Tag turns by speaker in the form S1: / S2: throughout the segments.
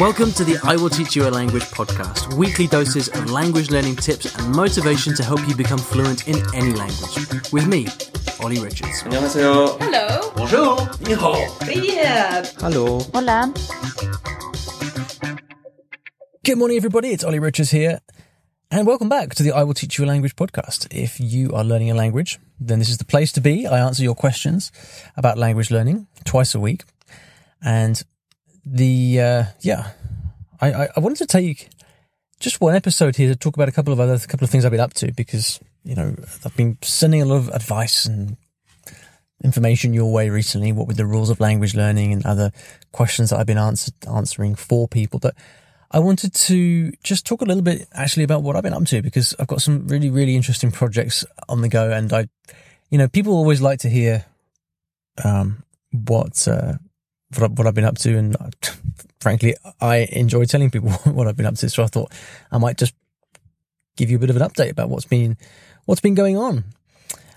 S1: Welcome to the I Will Teach You a Language podcast, weekly doses of language learning tips and motivation to help you become fluent in any language. With me, Ollie Richards.
S2: 안녕하세요.
S3: Hello.
S2: Bonjour. Ni
S3: Yeah.
S2: Hello.
S4: Hola.
S1: Good morning, everybody. It's Ollie Richards here. And welcome back to the I Will Teach You a Language podcast. If you are learning a language, then this is the place to be. I answer your questions about language learning twice a week. And the, uh, yeah, I, I, I wanted to take just one episode here to talk about a couple of other, a couple of things I've been up to because, you know, I've been sending a lot of advice and information your way recently, what with the rules of language learning and other questions that I've been answer, answering for people. But I wanted to just talk a little bit actually about what I've been up to because I've got some really, really interesting projects on the go. And I, you know, people always like to hear, um, what, uh, what, what I've been up to. And uh, frankly, I enjoy telling people what I've been up to. So I thought I might just give you a bit of an update about what's been, what's been going on.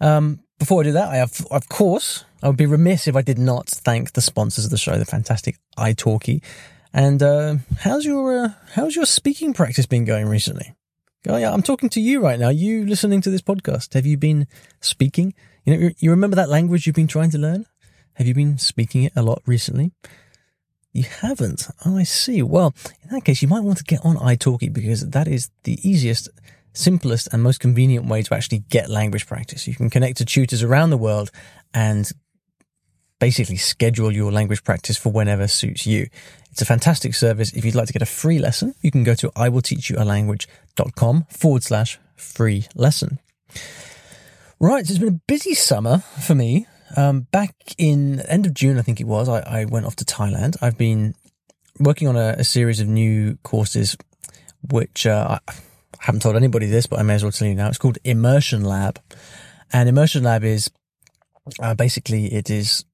S1: Um, before I do that, I have, of course, I would be remiss if I did not thank the sponsors of the show, the fantastic italki. And uh, how's your uh, how's your speaking practice been going recently? I'm talking to you right now. You listening to this podcast? Have you been speaking? You know, you remember that language you've been trying to learn? Have you been speaking it a lot recently? You haven't. Oh, I see. Well, in that case, you might want to get on italki because that is the easiest, simplest, and most convenient way to actually get language practice. You can connect to tutors around the world and basically schedule your language practice for whenever suits you. It's a fantastic service. If you'd like to get a free lesson, you can go to iwillteachyoualanguage.com forward slash free lesson. Right. So it's been a busy summer for me. Um, back in end of June, I think it was, I, I went off to Thailand. I've been working on a, a series of new courses, which, uh, I haven't told anybody this, but I may as well tell you now. It's called Immersion Lab. And Immersion Lab is, uh, basically it is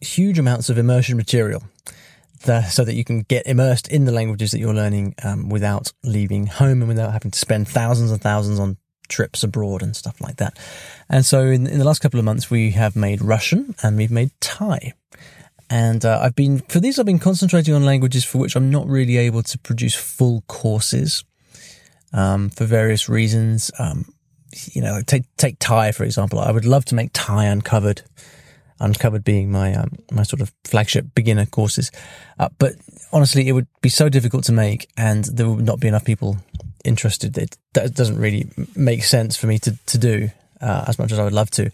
S1: huge amounts of immersion material so that you can get immersed in the languages that you're learning um, without leaving home and without having to spend thousands and thousands on trips abroad and stuff like that. And so in, in the last couple of months, we have made Russian and we've made Thai. And uh, I've been, for these, I've been concentrating on languages for which I'm not really able to produce full courses um, for various reasons. Um, you know, take, take Thai, for example. I would love to make Thai uncovered Uncovered being my um, my sort of flagship beginner courses. Uh, but honestly, it would be so difficult to make, and there would not be enough people interested. It that doesn't really make sense for me to to do uh, as much as I would love to,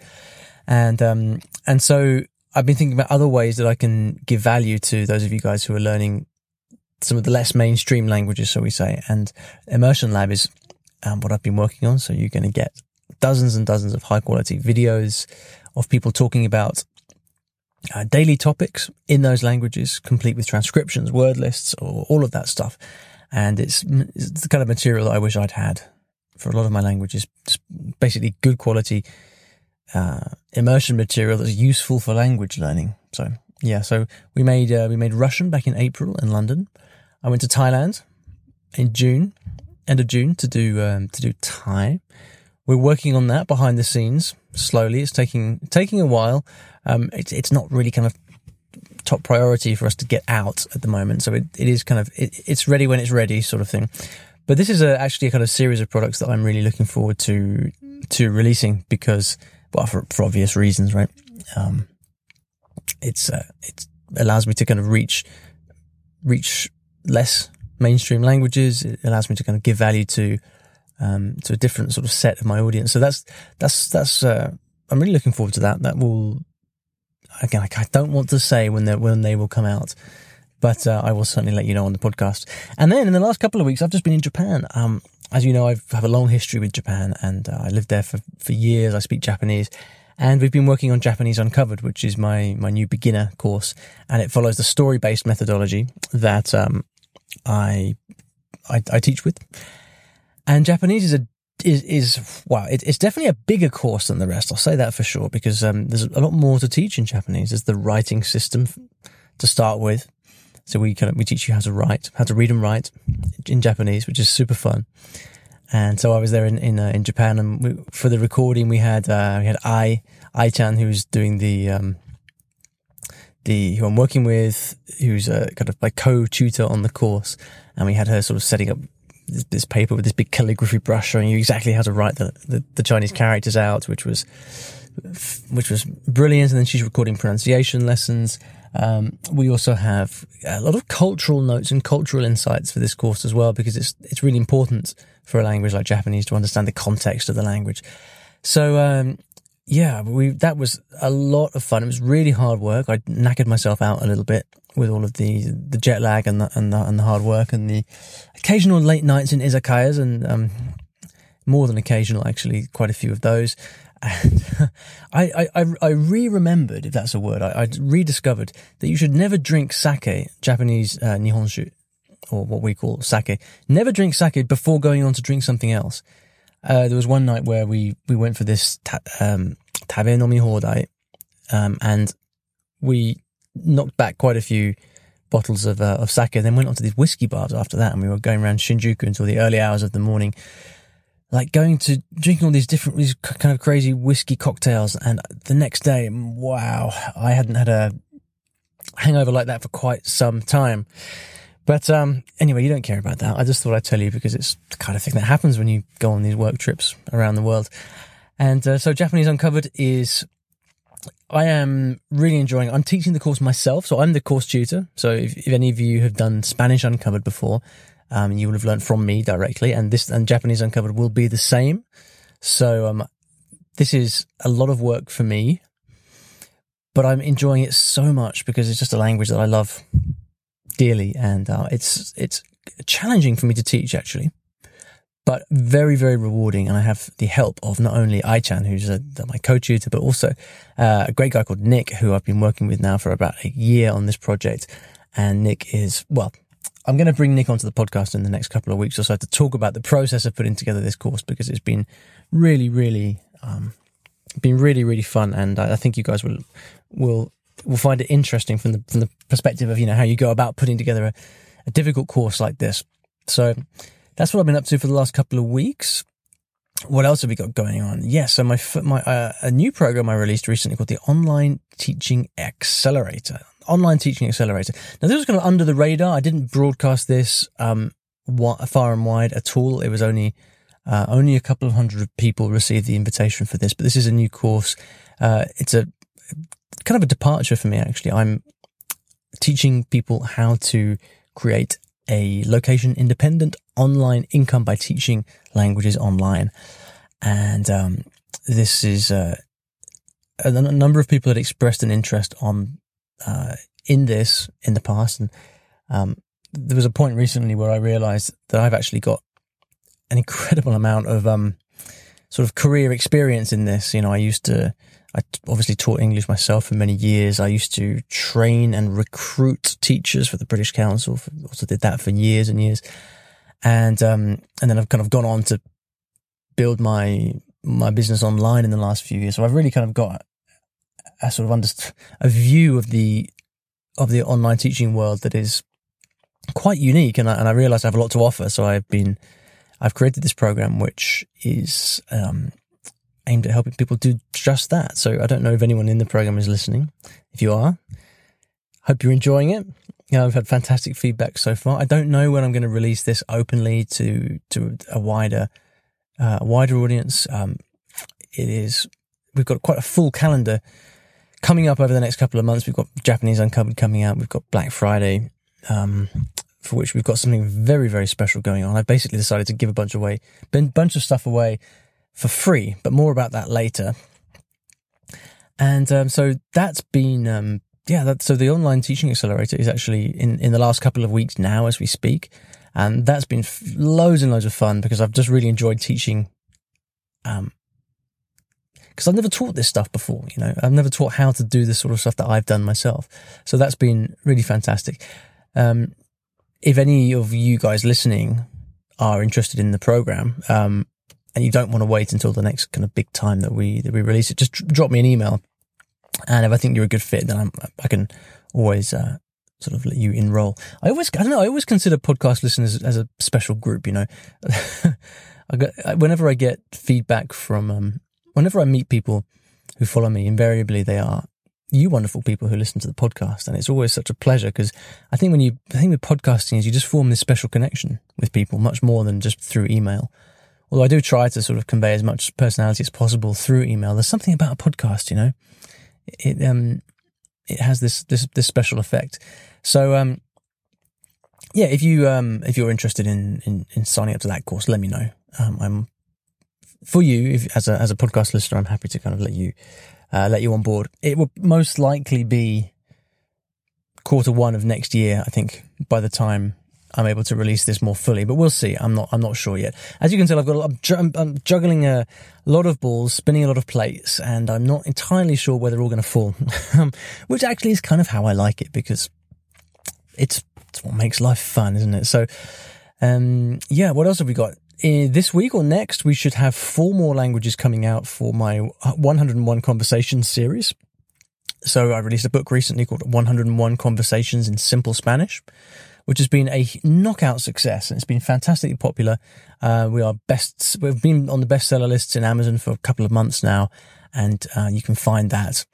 S1: and um, and so I've been thinking about other ways that I can give value to those of you guys who are learning some of the less mainstream languages, so we say. And Immersion Lab is um, what I've been working on. So you're going to get dozens and dozens of high quality videos of people talking about uh, daily topics in those languages, complete with transcriptions, word lists, or all of that stuff. And it's, it's the kind of material that I wish I'd had for a lot of my languages. Basically good quality uh, immersion material that's useful for language learning. So yeah, so we made uh, we made Russian back in April in London. I went to Thailand in June, end of June, to do um, to do Thai. We're working on that behind the scenes slowly. It's taking taking a while. Um, it's it's not really kind of top priority for us to get out at the moment. So it, it is kind of it, it's ready when it's ready, sort of thing. But this is a, actually a kind of series of products that I'm really looking forward to to releasing because, well, for, for obvious reasons, right? Um, it's uh, it allows me to kind of reach reach less mainstream languages. It allows me to kind of give value to um, to a different sort of set of my audience. So that's that's that's uh, I'm really looking forward to that. That will again, I don't want to say when they when they will come out, but uh, I will certainly let you know on the podcast. And then in the last couple of weeks, I've just been in Japan. Um, as you know, I have a long history with Japan, and uh, I lived there for for years. I speak Japanese. And we've been working on Japanese Uncovered, which is my, my new beginner course. And it follows the story based methodology that, um, I, I, I teach with. And Japanese is a is is wow, it, it's definitely a bigger course than the rest. I'll say that for sure because um, there's a lot more to teach in Japanese. There's the writing system to start with, so we kind of we teach you how to write, how to read and write in Japanese, which is super fun. And so I was there in in, uh, in Japan, and we, for the recording we had uh, we had I I Chan who was doing the um, the who I'm working with, who's a kind of my co-tutor on the course, and we had her sort of setting up this, this paper with this big calligraphy brush showing you exactly how to write the, the, the Chinese characters out, which was which was brilliant. And then she's recording pronunciation lessons. Um, we also have a lot of cultural notes and cultural insights for this course as well, because it's it's really important for a language like Japanese to understand the context of the language. So um, yeah, we that was a lot of fun. It was really hard work. I knackered myself out a little bit with all of the the jet lag and the and the, and the hard work and the occasional late nights in izakayas and um, more than occasional actually, quite a few of those. And I, I, I re-remembered, if that's a word, I, I rediscovered that you should never drink sake, Japanese uh, nihonshu, or what we call sake. Never drink sake before going on to drink something else. Uh, there was one night where we, we went for this ta- um, tabe nomi hodai, um, and we knocked back quite a few bottles of uh, of sake, and then went on to these whiskey bars after that, and we were going around Shinjuku until the early hours of the morning, like going to drinking all these different these kind of crazy whiskey cocktails, and the next day, wow, I hadn't had a hangover like that for quite some time. But um, anyway, you don't care about that. I just thought I'd tell you because it's the kind of thing that happens when you go on these work trips around the world. And uh, so Japanese Uncovered is, I am really enjoying. I'm teaching the course myself, so I'm the course tutor. So if, if any of you have done Spanish Uncovered before, um, you will have learned from me directly, and this and Japanese Uncovered will be the same. So um, this is a lot of work for me, but I'm enjoying it so much because it's just a language that I love dearly, and uh, it's it's challenging for me to teach actually, but very very rewarding. And I have the help of not only Aichan, who's a, my co-tutor, but also uh, a great guy called Nick, who I've been working with now for about a year on this project. And Nick is well. I'm going to bring Nick onto the podcast in the next couple of weeks or so to talk about the process of putting together this course because it's been really, really, um, been really, really fun, and I, I think you guys will will will find it interesting from the from the perspective of you know how you go about putting together a, a difficult course like this. So that's what I've been up to for the last couple of weeks. What else have we got going on? Yes, yeah, so my my uh, a new program I released recently called the Online Teaching Accelerator. Online Teaching Accelerator. Now this was kind of under the radar. I didn't broadcast this um, far and wide at all. It was only uh, only a couple of hundred people received the invitation for this, but this is a new course. Uh, it's a kind of a departure for me, actually. I'm teaching people how to create a location independent online income by teaching languages online. And, um, this is, uh, a, a, number of people had expressed an interest on, uh, in this in the past. And, um, there was a point recently where I realized that I've actually got an incredible amount of, um, sort of career experience in this. You know, I used to, I obviously taught English myself for many years. I used to train and recruit teachers for the British Council. Also did that for years and years. And, um, and then I've kind of gone on to build my, my business online in the last few years. So I've really kind of got a sort of under, a view of the, of the online teaching world that is quite unique. And I, and I realize I have a lot to offer. So I've been, I've created this program, which is, um, aimed at helping people do just that. So I don't know if anyone in the program is listening. If you are, hope you're enjoying it. Know, I've had fantastic feedback so far. I don't know when I'm going to release this openly to to a wider uh, wider audience. Um, it is we've got quite a full calendar coming up over the next couple of months. We've got Japanese Uncovered coming out. We've got Black Friday, um, for which we've got something very very special going on. I've basically decided to give a bunch away, a bunch of stuff away for free, but more about that later. And um, so that's been, um, yeah, that, so the online teaching accelerator is actually in, in the last couple of weeks now as we speak. And that's been f- loads and loads of fun because I've just really enjoyed teaching. Um, because I've never taught this stuff before, you know, I've never taught how to do the sort of stuff that I've done myself. So that's been really fantastic. Um, if any of you guys listening are interested in the program, um, and you don't want to wait until the next kind of big time that we that we release it, just drop me an email. And if I think you're a good fit, then I'm, i can always uh, sort of let you enroll. I always, I don't know, I always consider podcast listeners as a special group. You know, I got, whenever I get feedback from, um, whenever I meet people who follow me, invariably they are you wonderful people who listen to the podcast. And it's always such a pleasure because I think when you, I think with podcasting is you just form this special connection with people much more than just through email. Although I do try to sort of convey as much personality as possible through email. There's something about a podcast, you know, it, um, it has this, this, this special effect. So, um, yeah, if you, um, if you're interested in, in, in signing up to that course, let me know. Um, I'm for you, if, as a as a podcast listener, I'm happy to kind of let you uh, let you on board. It will most likely be quarter one of next year. I think by the time I'm able to release this more fully, but we'll see. I'm not I'm not sure yet. As you can tell, I've got I'm, I'm juggling a lot of balls, spinning a lot of plates, and I'm not entirely sure where they're all going to fall. Which actually is kind of how I like it because it's it's what makes life fun, isn't it? So, um, yeah. What else have we got? in this week or next, we should have four more languages coming out for my 101 Conversations series. So I released a book recently called 101 Conversations in Simple Spanish, which has been a knockout success and it's been fantastically popular. Uh, we are best, we've been on the bestseller lists in Amazon for a couple of months now, and uh, you can find that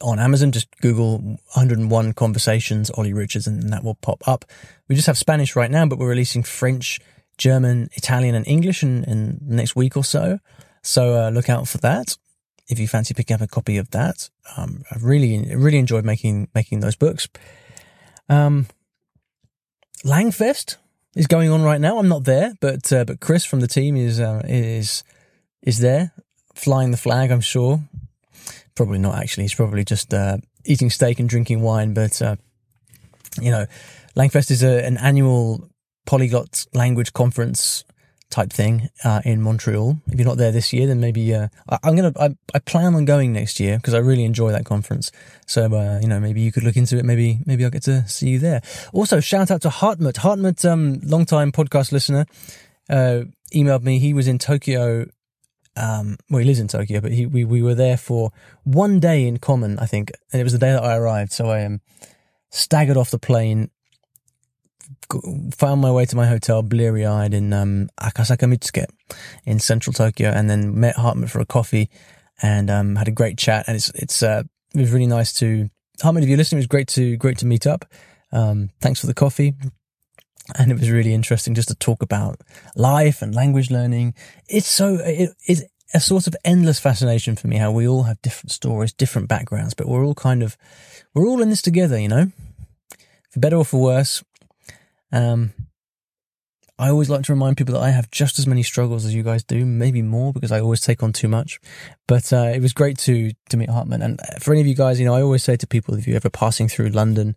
S1: on Amazon. Just Google 101 Conversations, Ollie Richards, and that will pop up. We just have Spanish right now, but we're releasing French, German, Italian, and English in, in the next week or so. So uh, look out for that if you fancy picking up a copy of that. Um, I've really, really enjoyed making making those books. Um, Langfest is going on right now. I'm not there, but uh, but Chris from the team is uh, is is there, flying the flag. I'm sure. Probably not actually. He's probably just uh, eating steak and drinking wine. But uh, you know, Langfest is a, an annual polyglot language conference type thing uh, in Montreal. If you're not there this year, then maybe uh, I, am gonna. I, I, plan on going next year because I really enjoy that conference. So uh, you know, maybe you could look into it. Maybe maybe I'll get to see you there. Also, shout out to Hartmut. Hartmut, um, long time podcast listener, uh, emailed me. He was in Tokyo. Um, well, he lives in Tokyo, but he, we we were there for one day in common, I think, and it was the day that I arrived. So I um, staggered off the plane found my way to my hotel bleary eyed in um, Akasaka Mitsuke in central Tokyo and then met Hartmut for a coffee and um, had a great chat. And it's, it's, uh, it was really nice to, Hartmut, if you're listening, it was great to, great to meet up. Um, thanks for the coffee. And it was really interesting just to talk about life and language learning. It's so, it's a sort of endless fascination for me how we all have different stories, different backgrounds, but we're all kind of, we're all in this together, you know? For better or for worse, um, I always like to remind people that I have just as many struggles as you guys do, maybe more because I always take on too much. But uh, it was great to to meet Hartmut. And for any of you guys, you know, I always say to people if you're ever passing through London,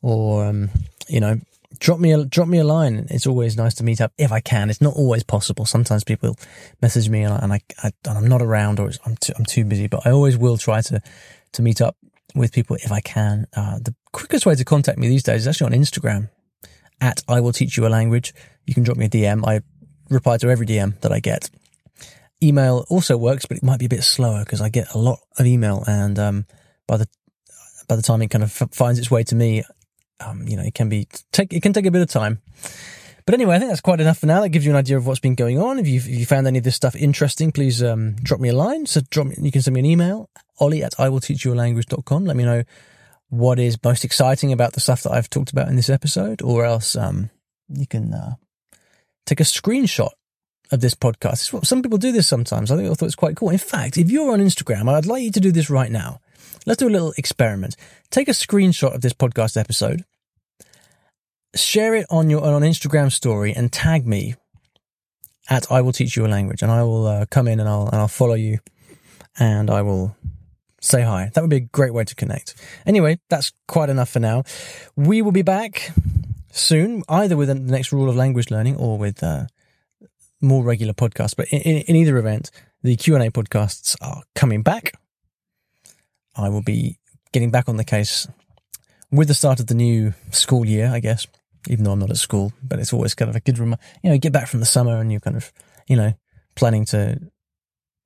S1: or um, you know, drop me a drop me a line. It's always nice to meet up if I can. It's not always possible. Sometimes people message me and, I, and I, I am not around or I'm too, I'm too busy. But I always will try to to meet up with people if I can. Uh, the quickest way to contact me these days is actually on Instagram at I will teach you a language. You can drop me a DM. I reply to every DM that I get. Email also works, but it might be a bit slower because I get a lot of email, and um, by the by the time it kind of f- finds its way to me, um, you know, it can be take it can take a bit of time. But anyway, I think that's quite enough for now. That gives you an idea of what's been going on. If you if you found any of this stuff interesting, please um, drop me a line. So drop me, you can send me an email, ollie at I will teach you a language.com. Let me know what is most exciting about the stuff that I've talked about in this episode, or else um, you can uh, take a screenshot of this podcast. Some people do this sometimes. I think I thought it's quite cool. In fact, if you're on Instagram, I'd like you to do this right now. Let's do a little experiment. Take a screenshot of this podcast episode, share it on your on Instagram story, and tag me at I will teach you a language, and I will uh, come in and I'll and I'll follow you, and I will say hi. That would be a great way to connect. Anyway, that's quite enough for now. We will be back soon, either with the next rule of language learning or with uh, more regular podcasts. But in, in, in either event, the Q and A podcasts are coming back. I will be getting back on the case with the start of the new school year, I guess. Even though I'm not at school, but it's always kind of a good reminder. You know, get back from the summer and you're kind of, you know, planning to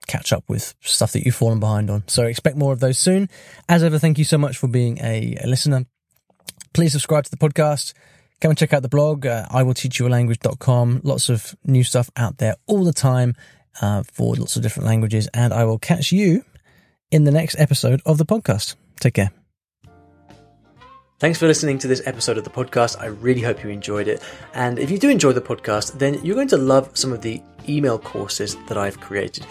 S1: catch up with stuff that you've fallen behind on. So expect more of those soon. As ever, thank you so much for being a, listener. Please subscribe to the podcast. Come and check out the blog, uh, I will teach you a language.com. Lots of new stuff out there all the time uh, for lots of different languages. And I will catch you in the next episode of the podcast. Take care. Thanks for listening to this episode of the podcast. I really hope you enjoyed it. And if you do enjoy the podcast, then you're going to love some of the email courses that I've created.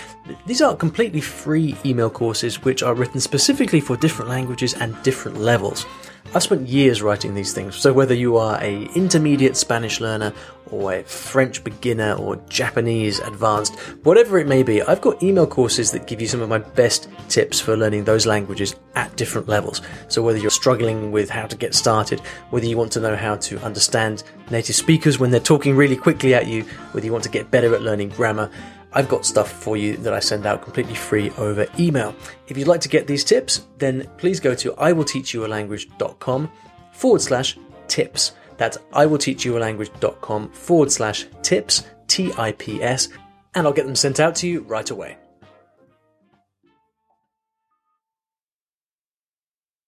S1: These are completely free email courses which are written specifically for different languages and different levels. I've spent years writing these things, so whether you are a intermediate Spanish learner or a French beginner or Japanese advanced, whatever it may be, I've got email courses that give you some of my best tips for learning those languages at different levels. So whether you're struggling with how to get started, whether you want to know how to understand native speakers when they're talking really quickly at you, whether you want to get better at learning grammar, I've got stuff for you that I send out completely free over email. If you'd like to get these tips, then please go to iwillteachyoualanguage.com forward slash tips. That's iwillteachyoualanguage.com forward slash tips, T I P S, and I'll get them sent out to you right away.